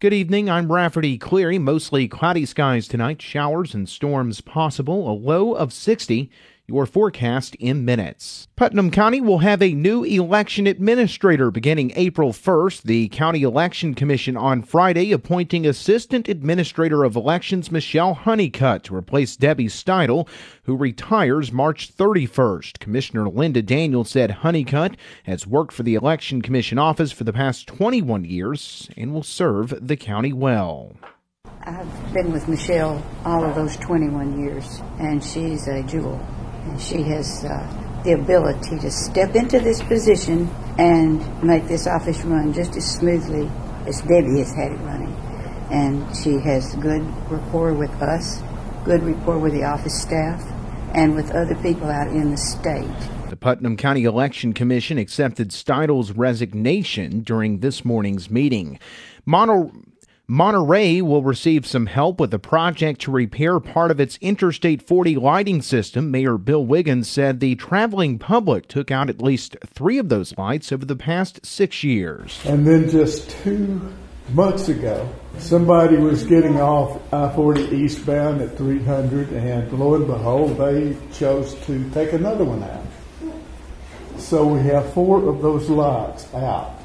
Good evening. I'm Rafferty Cleary. Mostly cloudy skies tonight. Showers and storms possible. A low of 60. Your forecast in minutes. Putnam County will have a new election administrator beginning April 1st. The County Election Commission on Friday appointing Assistant Administrator of Elections Michelle Honeycutt to replace Debbie Steidel, who retires March 31st. Commissioner Linda Daniel said Honeycutt has worked for the Election Commission office for the past 21 years and will serve the county well. I've been with Michelle all of those 21 years, and she's a jewel. And she has uh, the ability to step into this position and make this office run just as smoothly as Debbie has had it running. And she has good rapport with us, good rapport with the office staff, and with other people out in the state. The Putnam County Election Commission accepted Steidel's resignation during this morning's meeting. Mono- Monterey will receive some help with a project to repair part of its Interstate 40 lighting system. Mayor Bill Wiggins said the traveling public took out at least three of those lights over the past six years. And then just two months ago, somebody was getting off I 40 eastbound at 300, and lo and behold, they chose to take another one out. So we have four of those lights out.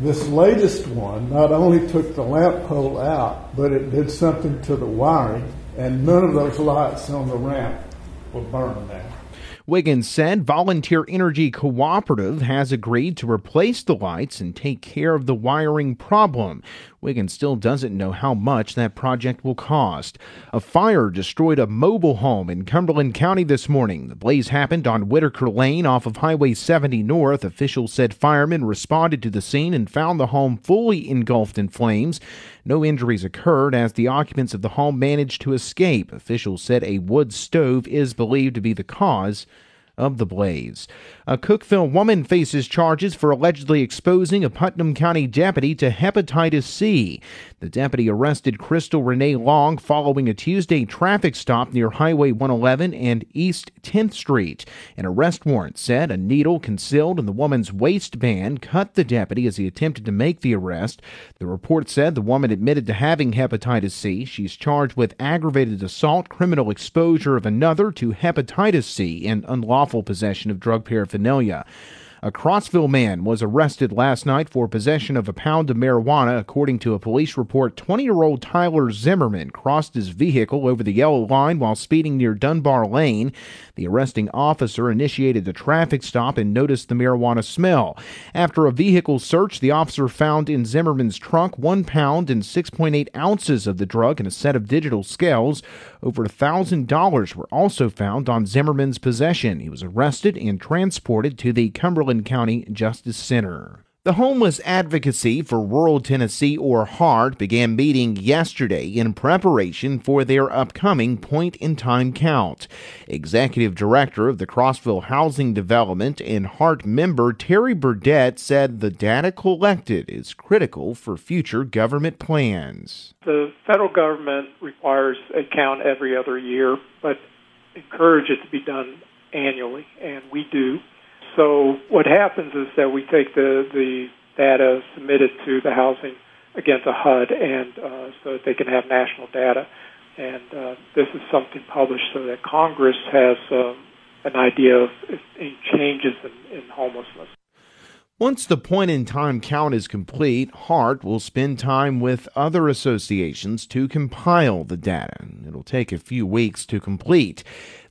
This latest one not only took the lamp pole out, but it did something to the wiring, and none of those lights on the ramp will burn now. Wiggins said Volunteer Energy Cooperative has agreed to replace the lights and take care of the wiring problem. Wiggins still doesn't know how much that project will cost. A fire destroyed a mobile home in Cumberland County this morning. The blaze happened on Whitaker Lane off of Highway 70 North. Officials said firemen responded to the scene and found the home fully engulfed in flames. No injuries occurred as the occupants of the home managed to escape. Officials said a wood stove is believed to be the cause of the blaze. A Cookeville woman faces charges for allegedly exposing a Putnam County deputy to hepatitis C. The deputy arrested Crystal Renee Long following a Tuesday traffic stop near Highway 111 and East 10th Street. An arrest warrant said a needle concealed in the woman's waistband cut the deputy as he attempted to make the arrest. The report said the woman admitted to having hepatitis C. She's charged with aggravated assault, criminal exposure of another to hepatitis C, and unlawful possession of drug paraphernalia. A Crossville man was arrested last night for possession of a pound of marijuana. According to a police report, 20 year old Tyler Zimmerman crossed his vehicle over the yellow line while speeding near Dunbar Lane. The arresting officer initiated the traffic stop and noticed the marijuana smell. After a vehicle search, the officer found in Zimmerman's trunk one pound and 6.8 ounces of the drug and a set of digital scales. Over $1,000 were also found on Zimmerman's possession. He was arrested and transported to the Cumberland County Justice Center. The Homeless Advocacy for Rural Tennessee, or HART, began meeting yesterday in preparation for their upcoming point in time count. Executive Director of the Crossville Housing Development and HART member Terry Burdett said the data collected is critical for future government plans. The federal government requires a count every other year, but encourage it to be done annually, and we do. So what happens is that we take the the data submitted to the housing against a HUD, and uh, so that they can have national data. And uh, this is something published so that Congress has um, an idea of any changes in, in homelessness. Once the point in time count is complete, HART will spend time with other associations to compile the data. It'll take a few weeks to complete.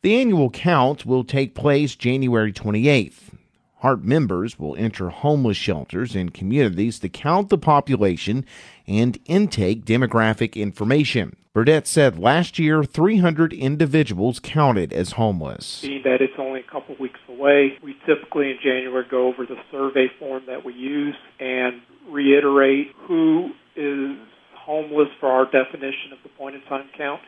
The annual count will take place January 28th. HART members will enter homeless shelters and communities to count the population and intake demographic information. Burdett said last year 300 individuals counted as homeless. Being that it's only a couple weeks away, we typically in January go over the survey form that we use and reiterate who is homeless for our definition of the point in time count.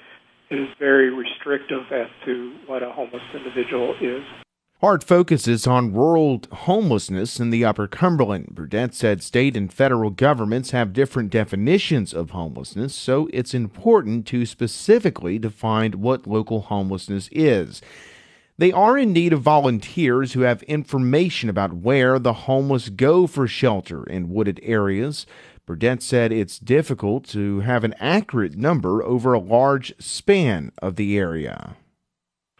It is very restrictive as to what a homeless individual is. HART focuses on rural homelessness in the Upper Cumberland. Burdett said state and federal governments have different definitions of homelessness, so it's important to specifically define what local homelessness is. They are in need of volunteers who have information about where the homeless go for shelter in wooded areas. Burdett said it's difficult to have an accurate number over a large span of the area.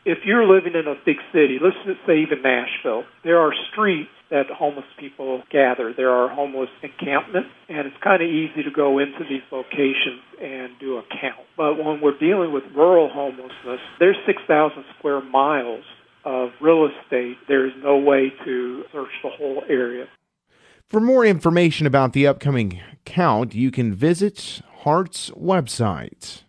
If you're living in a big city, let's just say even Nashville, there are streets that homeless people gather. There are homeless encampments, and it's kind of easy to go into these locations and do a count. But when we're dealing with rural homelessness, there's 6,000 square miles of real estate. There is no way to search the whole area. For more information about the upcoming count, you can visit HART's website.